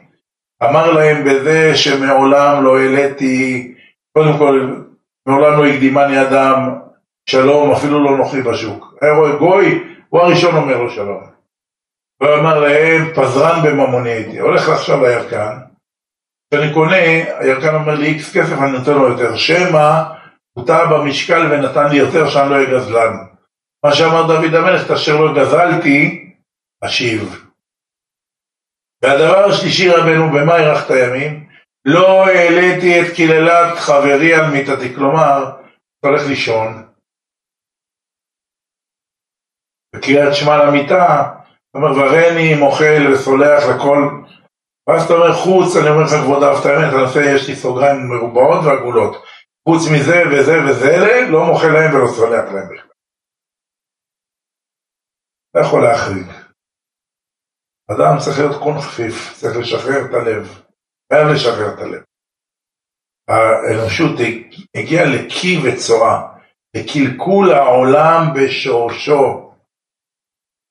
אמר להם בזה שמעולם לא העליתי, קודם כל, מעולם לא הקדימני אדם, שלום, אפילו לא נוחי בשוק. היה רואה גוי, הוא הראשון אומר לו שלום. הוא אמר להם, פזרן בממוני הייתי, הולך עכשיו לירקן, כשאני קונה, הירקן אומר לי איקס כסף, אני נותן לו יותר, שמא הוא טעה במשקל ונתן לי יותר, שאני לא אהיה גזלן. מה שאמר דוד המלך, את אשר לא גזלתי, אשיב. והדבר השלישי רבנו, במה הארכת ימים? לא העליתי את קללת חברי על מיתתי, כלומר, אתה הולך לישון, בקריאת שמע למיטה, אתה אומר, ורני מוחל וסולח לכל, ואז אתה אומר, חוץ, אני אומר לך, כבוד אהבת האמת, עושה, יש לי סוגריים מרובעות ועגולות. חוץ מזה וזה וזה אלה, לא מוחל להם ולא סולח להם בכלל. אתה יכול להחריג. אדם צריך להיות קון חפיף, צריך לשחרר את הלב. חייב לשחרר את הלב. האנושות הגיעה לקי וצואה, לקלקול העולם בשורשו.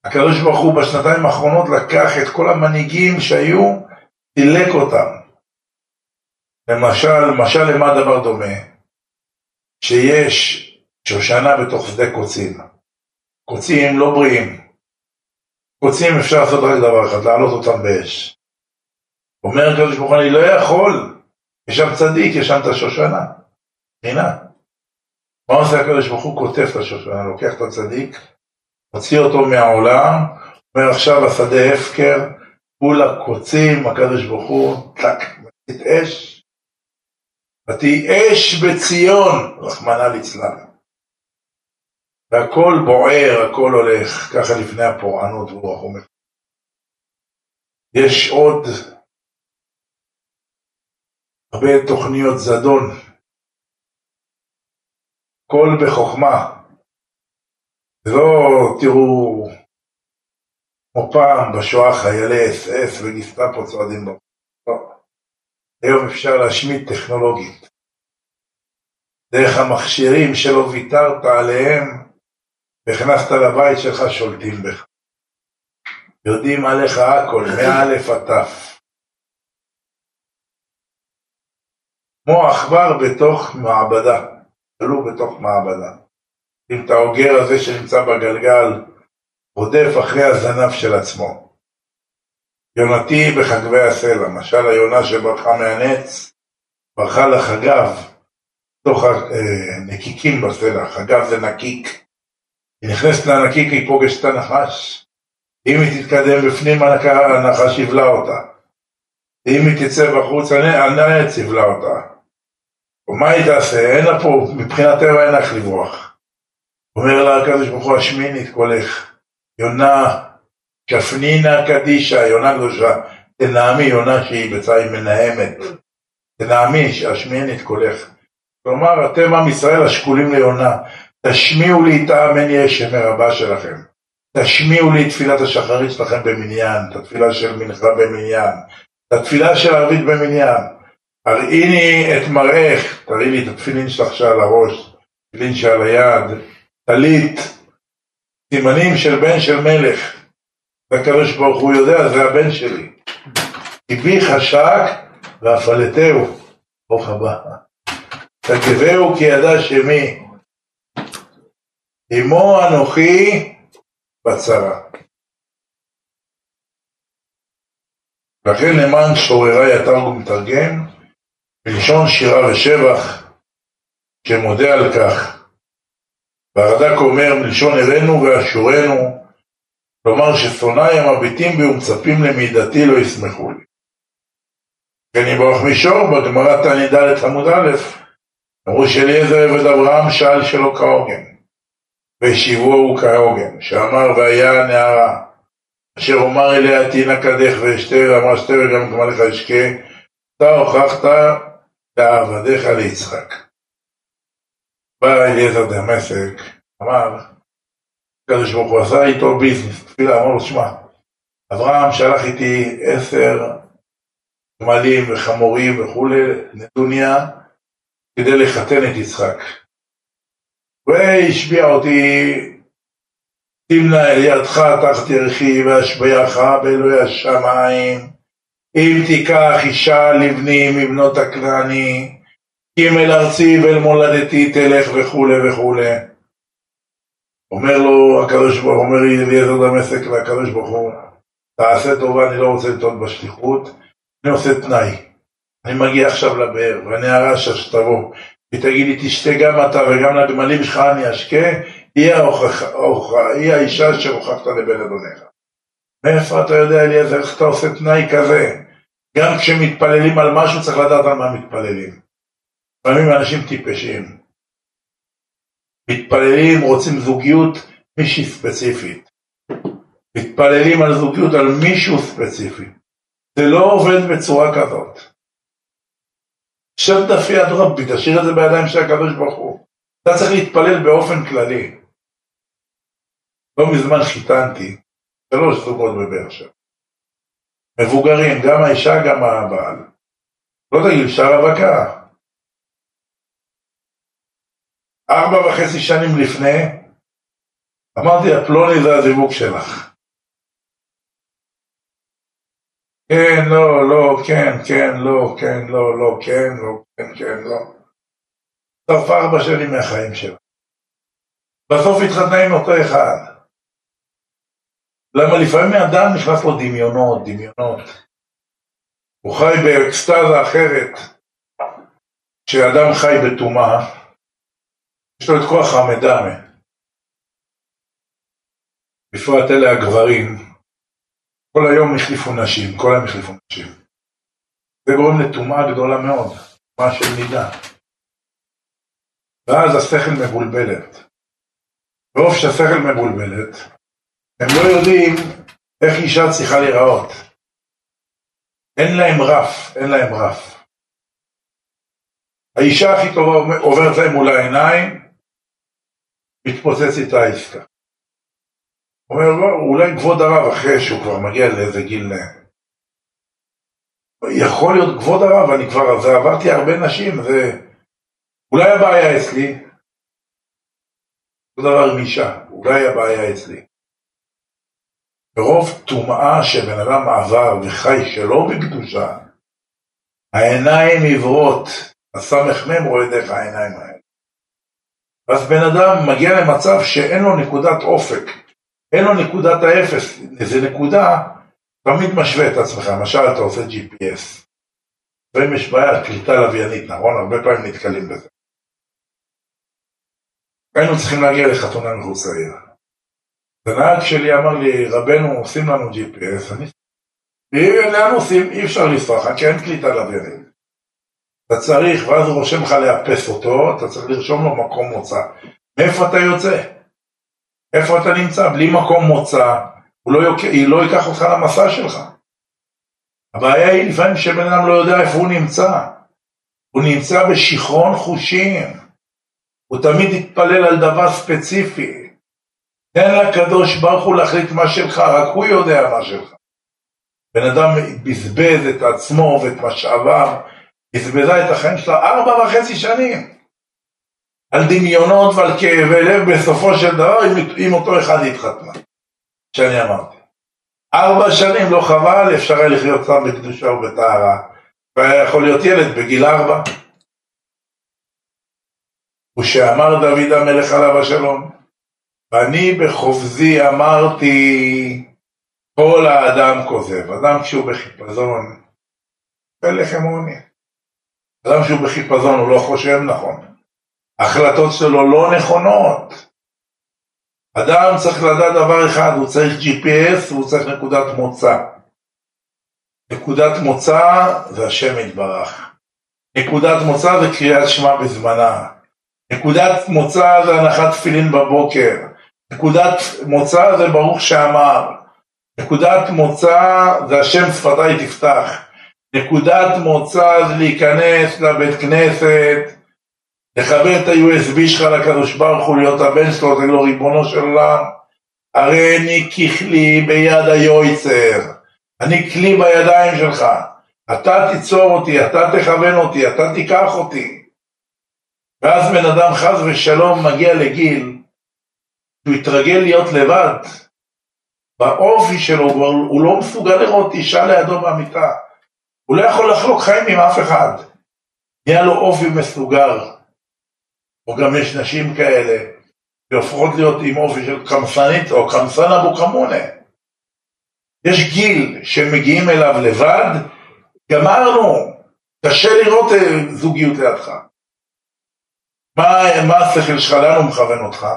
הקדוש ברוך הוא בשנתיים האחרונות לקח את כל המנהיגים שהיו, דילק אותם. למשל, משל למה דבר דומה? שיש שושנה בתוך שדה קוצים. קוצים לא בריאים. קוצים אפשר לעשות רק דבר אחד, להעלות אותם באש. אומר הקדוש ברוך הוא, אני לא יכול, יש שם צדיק, יש שם את השושנה. הנה. מה עושה הקדוש ברוך הוא? כותב את השושנה, לוקח את הצדיק, מוציא אותו מהעולם, אומר עכשיו השדה הפקר, כולה קוצים, הקדוש ברוך הוא, טק, מצית אש, ותהי אש בציון, רחמנא ליצלן. והכל בוער, הכל הולך, ככה לפני הפורענות רוח אומר. יש עוד הרבה תוכניות זדון, הכל בחוכמה. לא תראו כמו פעם בשואה חיילי אס אס וגיסטאפו צועדים בו. לא. היום אפשר להשמיד טכנולוגית. דרך המכשירים שלא ויתרת עליהם, והכנסת לבית שלך שולטים בך. יודעים עליך הכל, מאלף עד תף. כמו עכבר בתוך מעבדה, תלו בתוך מעבדה. אם את האוגר הזה שנמצא בגלגל רודף אחרי הזנב של עצמו. יונתי בחגבי הסלע, משל היונה שברחה מהנץ, ברחה לחגב, תוך הנקיקים בסלע, חגב זה נקיק. היא נכנסת לנקיק, היא פוגשת את הנחש. אם היא תתקדם בפנים, הנחש יבלע אותה. אם היא תצא בחוץ, הנץ יבלע אותה. ומה היא תעשה? אין לה פה, מבחינת טבע אין לך לברוח. אומר לה הקדוש ברוך הוא, השמיני את קולך. יונה, כפנינה קדישה, יונה קדושה. תנעמי, יונה שהיא בצד מנהמת. תנעמי, השמיני את קולך. כלומר, אתם עם ישראל השקולים ליונה. תשמיעו לי את האמן ישם מרבה שלכם. תשמיעו לי את תפילת השחרית שלכם במניין, את התפילה של מנחה במניין, את התפילה של ערבית במניין. הראיני את מראך, תראי לי את התפילין שלך שעל הראש, תפילין שעל היד, טלית, סימנים של בן של מלך. והקדוש ברוך הוא יודע, זה הבן שלי. כי בי חשק והפלטהו, ברוך הבא. תגבהו כי ידע שמי. עמו אנוכי בצרה. לכן למען שוררי התרגום מתרגם, בלשון שירה ושבח, שמודה על כך. והרד"ק אומר מלשון הראנו ואשורנו, כלומר ששונאי המביטים בי ומצפים למידתי לא ישמחו לי. כן יברח מישור בגמרא תע"ד עמוד א', אמרו שאליעזר עבד אברהם שאל שלא כהוגן, והשיבו הוא כהוגן, שאמר והיה נערה, אשר אומר אליה תינא קדך ואשתה, ואמרה שתה וגם גמליך אשקה, אתה הוכחת לעבדיך ליצחק. בא אליעזר דמשק, אמר, הקדוש ברוך הוא עשה איתו ביזנס, תפילה, אמר לו, שמע, אברהם שלח איתי עשר גמלים וחמורים וכולי, נדוניה, כדי לחתן את יצחק. והשביע אותי, תמנע אל ידך תחת ירחי ואשביעך באלוהי השמיים. אם תיקח אישה לבני מבנות הכנעני, אם אל ארצי ואל מולדתי תלך וכולי וכולי. אומר לו הקדוש ברוך הוא, אומר לי אליעזר דמשק לקדוש ברוך הוא, תעשה טובה, אני לא רוצה לטעות בשליחות, אני עושה תנאי. אני מגיע עכשיו לבאר, והנערה שתבוא, היא תגיד לי, תשתה גם אתה וגם לגמלים שלך אני אשקה, היא האישה שהוכחת לבן אדונך. מאיפה אתה יודע, אליעזר, איך אתה עושה תנאי כזה? גם כשמתפללים על משהו צריך לדעת על מה מתפללים. לפעמים אנשים טיפשים. מתפללים, רוצים זוגיות מישהי ספציפית. מתפללים על זוגיות על מישהו ספציפי. זה לא עובד בצורה כזאת. שב דפי יד רבי, תשאיר את זה בידיים של הקדוש ברוך הוא. אתה צריך להתפלל באופן כללי. לא מזמן חיתנתי שלוש זוגות בבאר שבע. מבוגרים, גם האישה, גם הבעל. לא תגיד, אפשר רווקה. ארבע וחצי שנים לפני, אמרתי לה, פלוני זה הזיווג שלך. כן, לא, לא, כן, כן, לא, כן, לא, לא, כן, לא, כן, כן, לא. שרפה ארבע שנים מהחיים שלה. בסוף התחתנה עם אותו אחד. למה לפעמים האדם נכנס לו דמיונות, דמיונות. הוא חי באקסטזה אחרת. כשאדם חי בטומאה, יש לו את כוח המדמה. בפרט אלה הגברים, כל היום החליפו נשים, כל היום החליפו נשים. זה גורם לטומאה גדולה מאוד, טומאה של נידה. ואז השכל מבולבלת. ברוב שהשכל מבולבלת, הם לא יודעים איך אישה צריכה להיראות. אין להם רף, אין להם רף. האישה הכי טובה עוברת להם מול העיניים, מתפוצץ איתה העסקה. אומר, לא, אולי כבוד הרב אחרי שהוא כבר מגיע לאיזה גיל... יכול להיות כבוד הרב, אני כבר, זה עברתי הרבה נשים, זה... אולי הבעיה אצלי. אותו דבר עם אישה, אולי הבעיה אצלי. ברוב טומאה שבן אדם עבר וחי שלא בקדושה, העיניים עיוורות, הסמ"ם רואה דרך העיניים האלה. ואז בן אדם מגיע למצב שאין לו נקודת אופק, אין לו נקודת האפס, איזה נקודה, תמיד משווה את עצמך, למשל אתה עושה GPS, ואם יש בעיה, קליטה לוויינית, נכון? הרבה פעמים נתקלים בזה. היינו צריכים להגיע לחתונה מחוץ לעיר. ונהג שלי אמר לי, רבנו, עושים לנו GPS, אני... לאן עושים? אי אפשר לנסוע כי אין קליטה לוויינית. אתה צריך, ואז הוא רושם לך לאפס אותו, אתה צריך לרשום לו מקום מוצא. מאיפה אתה יוצא? איפה אתה נמצא? בלי מקום מוצא, הוא לא, יוק... לא ייקח אותך למסע שלך. הבעיה היא לפעמים שבן אדם לא יודע איפה הוא נמצא. הוא נמצא בשיכרון חושים. הוא תמיד יתפלל על דבר ספציפי. תן לקדוש ברוך הוא להחליט מה שלך, רק הוא יודע מה שלך. בן אדם בזבז את עצמו ואת משאביו, בזבזה את החיים שלו ארבע וחצי שנים. על דמיונות ועל כאבי לב בסופו של דבר עם, עם אותו אחד התחתנה, שאני אמרתי. ארבע שנים לא חבל, אפשר היה לחיות סתם בקדושה ובטהרה, והיה יכול להיות ילד בגיל ארבע. ושאמר דוד המלך עליו השלום, ואני בחובזי אמרתי, כל האדם כוזב, אדם כשהוא בחיפזון, פלחם עוני. אדם שהוא בחיפזון הוא לא חושב נכון. ההחלטות שלו לא נכונות. אדם צריך לדעת דבר אחד, הוא צריך GPS והוא צריך נקודת מוצא. נקודת מוצא זה השם יתברך. נקודת מוצא זה קריאת שמע בזמנה. נקודת מוצא זה הנחת תפילין בבוקר. נקודת מוצא זה ברוך שאמר. נקודת מוצא זה השם שפתיי תפתח. נקודת מוצא זה להיכנס לבית כנסת, לחבר את ה-USB שלך לקדוש ברוך הוא, להיות הבן שלו, זה לא ריבונו של עולם. הרי אני ככלי ביד היועצר, אני כלי בידיים שלך. אתה תיצור אותי, אתה תכוון אותי, אתה תיקח אותי. ואז בן אדם חס ושלום מגיע לגיל שהוא יתרגל להיות לבד. באופי שלו הוא לא מסוגל לראות אישה לידו במיטה. הוא לא יכול לחלוק חיים עם אף אחד. נהיה לו אופי מסוגר. או גם יש נשים כאלה, שהופכות להיות עם אופי של קמסנית או קמסן אבו קמונה. יש גיל שמגיעים אליו לבד, גמרנו, קשה לראות אה, זוגיות לידך. מה, מה השכל שלך, לאן הוא מכוון אותך?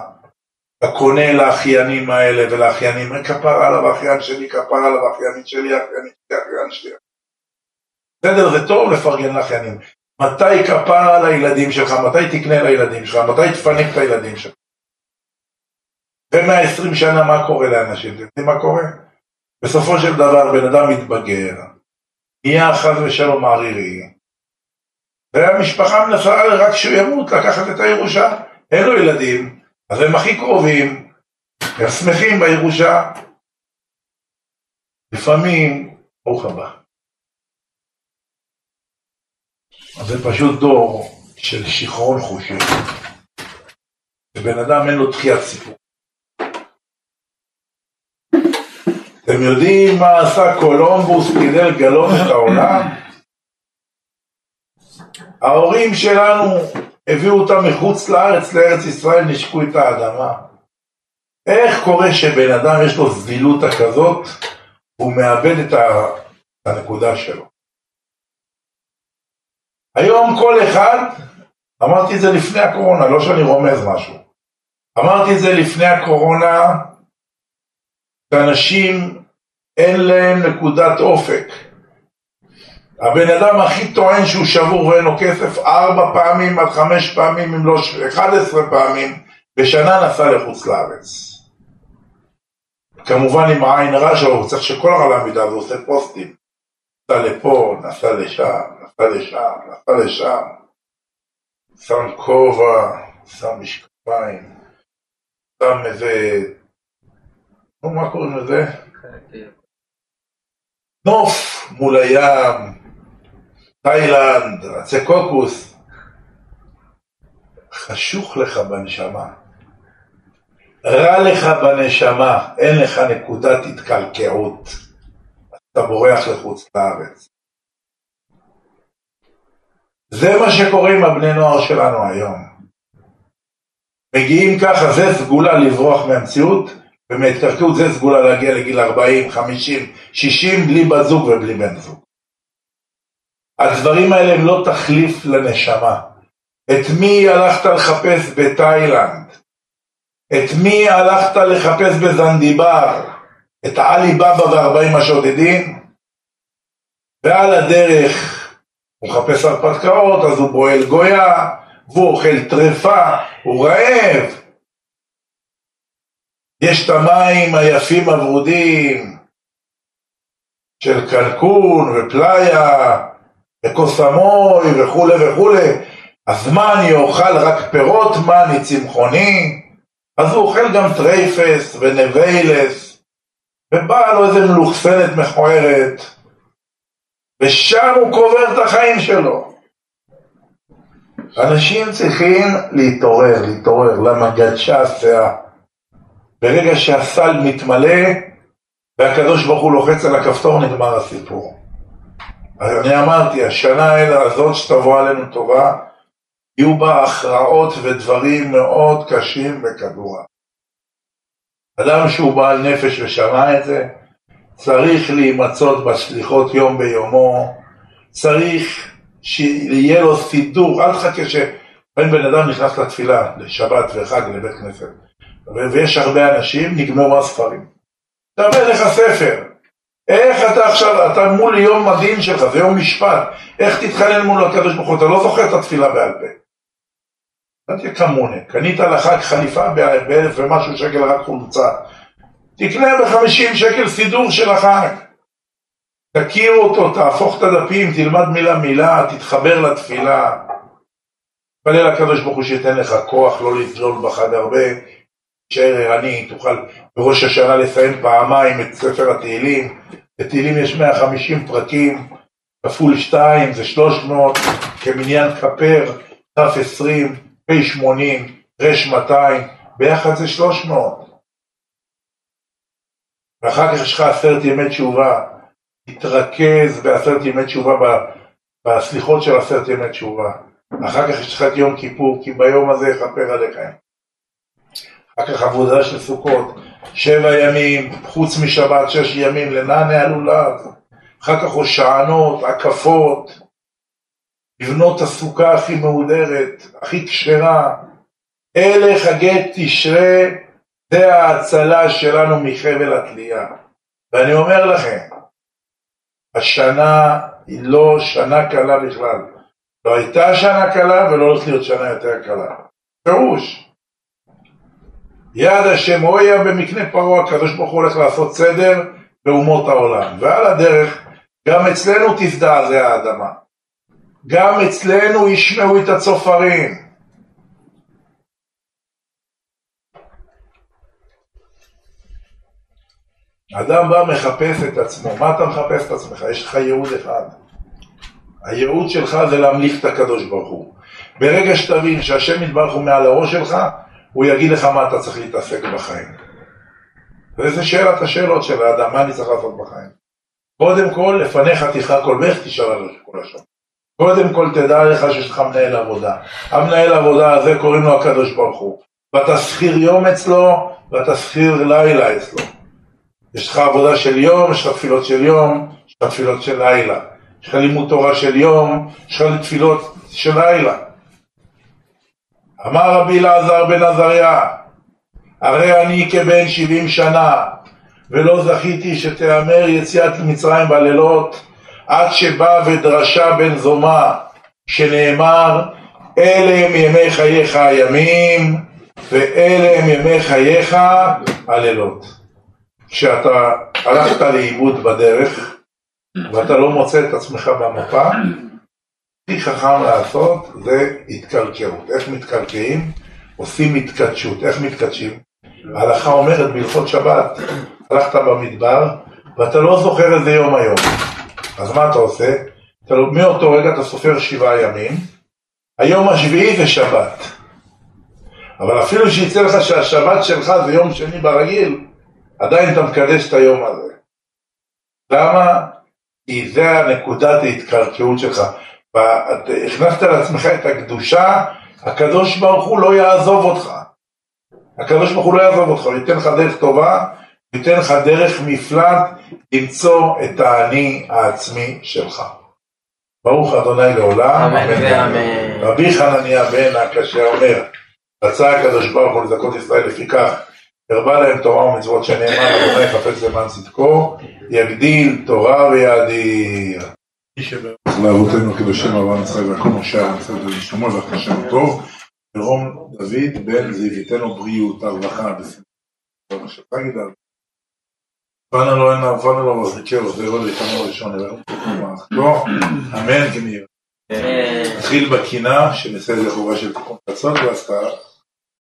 אתה קונה לאחיינים האלה ולאחיינים, כפר עליו אחיין שלי, כפר עליו אחיינית שלי, אחיינית שלי, אחיין שלי. בסדר, זה טוב לפרגן לאחיינים. מתי כפר הילדים שלך, מתי תקנה לילדים שלך, מתי תפנק את הילדים שלך. ו-120 שנה מה קורה לאנשים? אתם יודעים מה קורה? בסופו של דבר בן אדם מתבגר, נהיה חס ושלום מערירי, והמשפחה מנסה רק שהוא ימות לקחת את הירושה, אין לו ילדים, אז הם הכי קרובים, הם שמחים בירושה. לפעמים, ברוך הבא. זה פשוט דור של שיכרון חושים. שבן אדם אין לו דחיית סיפור. אתם יודעים מה עשה קולומבוס כדי לגלות את העולם? ההורים שלנו הביאו אותם מחוץ לארץ, לארץ ישראל, נשקו את האדמה. איך קורה שבן אדם יש לו זילותא כזאת, הוא מאבד את הנקודה שלו? היום כל אחד, אמרתי את זה לפני הקורונה, לא שאני רומז משהו, אמרתי את זה לפני הקורונה, שאנשים אין להם נקודת אופק. הבן אדם הכי טוען שהוא שבור ואין לו כסף ארבע פעמים עד חמש פעמים, אם לא אחד עשרה פעמים, בשנה נסע לחוץ לארץ. כמובן עם העין הרע שלו, הוא צריך שכל העולם ידע, הוא עושה פוסטים. נסע לפה, נסע לשם, נסע לשם, נסע לשם, שם כובע, שם משקפיים, שם איזה... נו, מה קוראים לזה? נוף מול הים, תאילנד, עצי קוקוס. חשוך לך בנשמה. רע לך בנשמה, אין לך נקודת התקלקעות. אתה בורח לחוץ לארץ. זה מה שקורה עם הבני נוער שלנו היום. מגיעים ככה, זה סגולה לברוח מהמציאות, ומהתקרקעות זה סגולה להגיע לגיל 40, 50, 60 בלי בת זוג ובלי בן זוג. הדברים האלה הם לא תחליף לנשמה. את מי הלכת לחפש בתאילנד? את מי הלכת לחפש בזנדיבר? את עלי בבא וארבעים השודדים? ועל הדרך הוא מחפש הרפתקאות, אז הוא בועל גויה, והוא אוכל טרפה, הוא רעב. יש את המים היפים הוורודים של קנקון ופלאיה וקו סמוי וכולי וכולי, אז מה אני אוכל רק פירות, מה אני צמחוני? אז הוא אוכל גם טרייפס ונביילס, ובאה לו איזה מלוכסנת מכוערת, ושם הוא קובר את החיים שלו. אנשים צריכים להתעורר, להתעורר, למה גדשה הסאה. ברגע שהסל מתמלא והקדוש ברוך הוא לוחץ על הכפתור נגמר הסיפור. אז אני אמרתי, השנה הזאת שתבוא עלינו טובה, יהיו בה הכרעות ודברים מאוד קשים בכדורה. אדם שהוא בעל נפש ושמע את זה, צריך להימצאות בסליחות יום ביומו, צריך שיהיה לו סידור, אל תחכה שבן בן אדם נכנס לתפילה, לשבת וחג, לבית כנסת, ויש הרבה אנשים, נגמרו הספרים. תאבד לך ספר, איך אתה עכשיו, אתה מול יום הדין שלך, זה יום משפט, איך תתחנן מול הקדוש ברוך הוא, אתה לא זוכר את התפילה בעל פה. אל תהיה כמונה, קנית לחג חליפה באלף ומשהו שקל רק חולצה, תקנה בחמישים שקל סידור של החג. תכיר אותו, תהפוך את הדפים, תלמד מילה מילה, תתחבר לתפילה. תפלל לקדוש ברוך הוא שייתן לך כוח לא לצלול בחג הרבה, תישאר ערני, תוכל בראש השנה לסיים פעמיים את ספר התהילים. בתהילים יש 150 פרקים, כפול 2 זה 300, כמניין כפר, תף 20, פ 80, רש 200, ביחד זה 300. ואחר כך יש לך עשרת ימי תשובה, תתרכז בעשרת ימי תשובה, בסליחות של עשרת ימי תשובה. אחר כך יש לך את יום כיפור, כי ביום הזה יכפר עליכם. אחר כך עבודה של סוכות, שבע ימים, חוץ משבת שש ימים, לנענה הלולב. אחר כך הושענות, הקפות, לבנות הסוכה הכי מהודרת, הכי כשרה. אלה חגי תשרה זה ההצלה שלנו מחבל התלייה. ואני אומר לכם, השנה היא לא שנה קלה בכלל. לא הייתה שנה קלה ולא הולכת להיות שנה יותר קלה. פירוש. יד השם הויה במקנה פרעה, הקדוש ברוך הוא הולך לעשות סדר באומות העולם. ועל הדרך, גם אצלנו תזדעזע האדמה. גם אצלנו ישמעו את הצופרים. אדם בא מחפש את עצמו, מה אתה מחפש את עצמך? יש לך ייעוד אחד. הייעוד שלך זה להמליך את הקדוש ברוך הוא. ברגע שתבין שהשם יתברך הוא מעל הראש שלך, הוא יגיד לך מה אתה צריך להתעסק בחיים. וזה שאלת השאלות של האדם, מה אני צריך לעשות בחיים? קודם כל, לפניך תכרע כל בך, תשאל על כל השם. קודם כל תדע לך שיש לך מנהל עבודה. המנהל עבודה הזה קוראים לו הקדוש ברוך הוא. ואתה שכיר יום אצלו, ואתה שכיר לילה אצלו. יש לך עבודה של יום, יש לך תפילות של יום, יש לך תפילות של לילה. יש לך לימוד תורה של יום, יש לך תפילות של לילה. אמר רבי אלעזר בן עזריה, הרי אני כבן שבעים שנה, ולא זכיתי שתיאמר יציאת מצרים בלילות, עד שבא ודרשה בן זומה, שנאמר, אלה הם ימי חייך הימים, ואלה הם ימי חייך הלילות. כשאתה הלכת לאיבוד בדרך ואתה לא מוצא את עצמך במפה, הכי חכם לעשות זה התקלקלות. איך מתקלקלים? עושים התקדשות. איך מתקדשים? ההלכה אומרת בהלכות שבת, הלכת במדבר ואתה לא זוכר איזה יום היום. אז מה אתה עושה? אתה, לא- מאותו רגע אתה סופר שבעה ימים, היום השביעי זה שבת. אבל אפילו שיצא לך שהשבת שלך זה יום שני ברגיל, עדיין אתה מקדש את היום הזה. למה? כי זה הנקודת ההתקרקעות שלך. הכנסת לעצמך את הקדושה, הקדוש ברוך הוא לא יעזוב אותך. הקדוש ברוך הוא לא יעזוב אותך, הוא ייתן לך דרך טובה, הוא ייתן לך דרך מפלט למצוא את האני העצמי שלך. ברוך אדוני לעולם, אמן ואמן. רבי חנניה בן הקשה אומר, רצה הקדוש ברוך הוא לזכות ישראל לפיכך, הרבה להם תורה ומצוות שנאמר, אדוני חפץ למען צדקו, יגדיל תורה ויאדיר. לאבותינו הקדושים אברהם יצחק והכל משה הרצל ולשלמה ולך השם טוב, ירום דוד בן זיוויתנו בריאות הרווחה. תגיד על פנה לו עיניו, פנה לו מחזיקהו, לאיתנו הראשון, ירום מערכתו, אמן כנראה. אה, נתחיל בקינה, שנעשה איזה חובה של תיקון קצות, ואז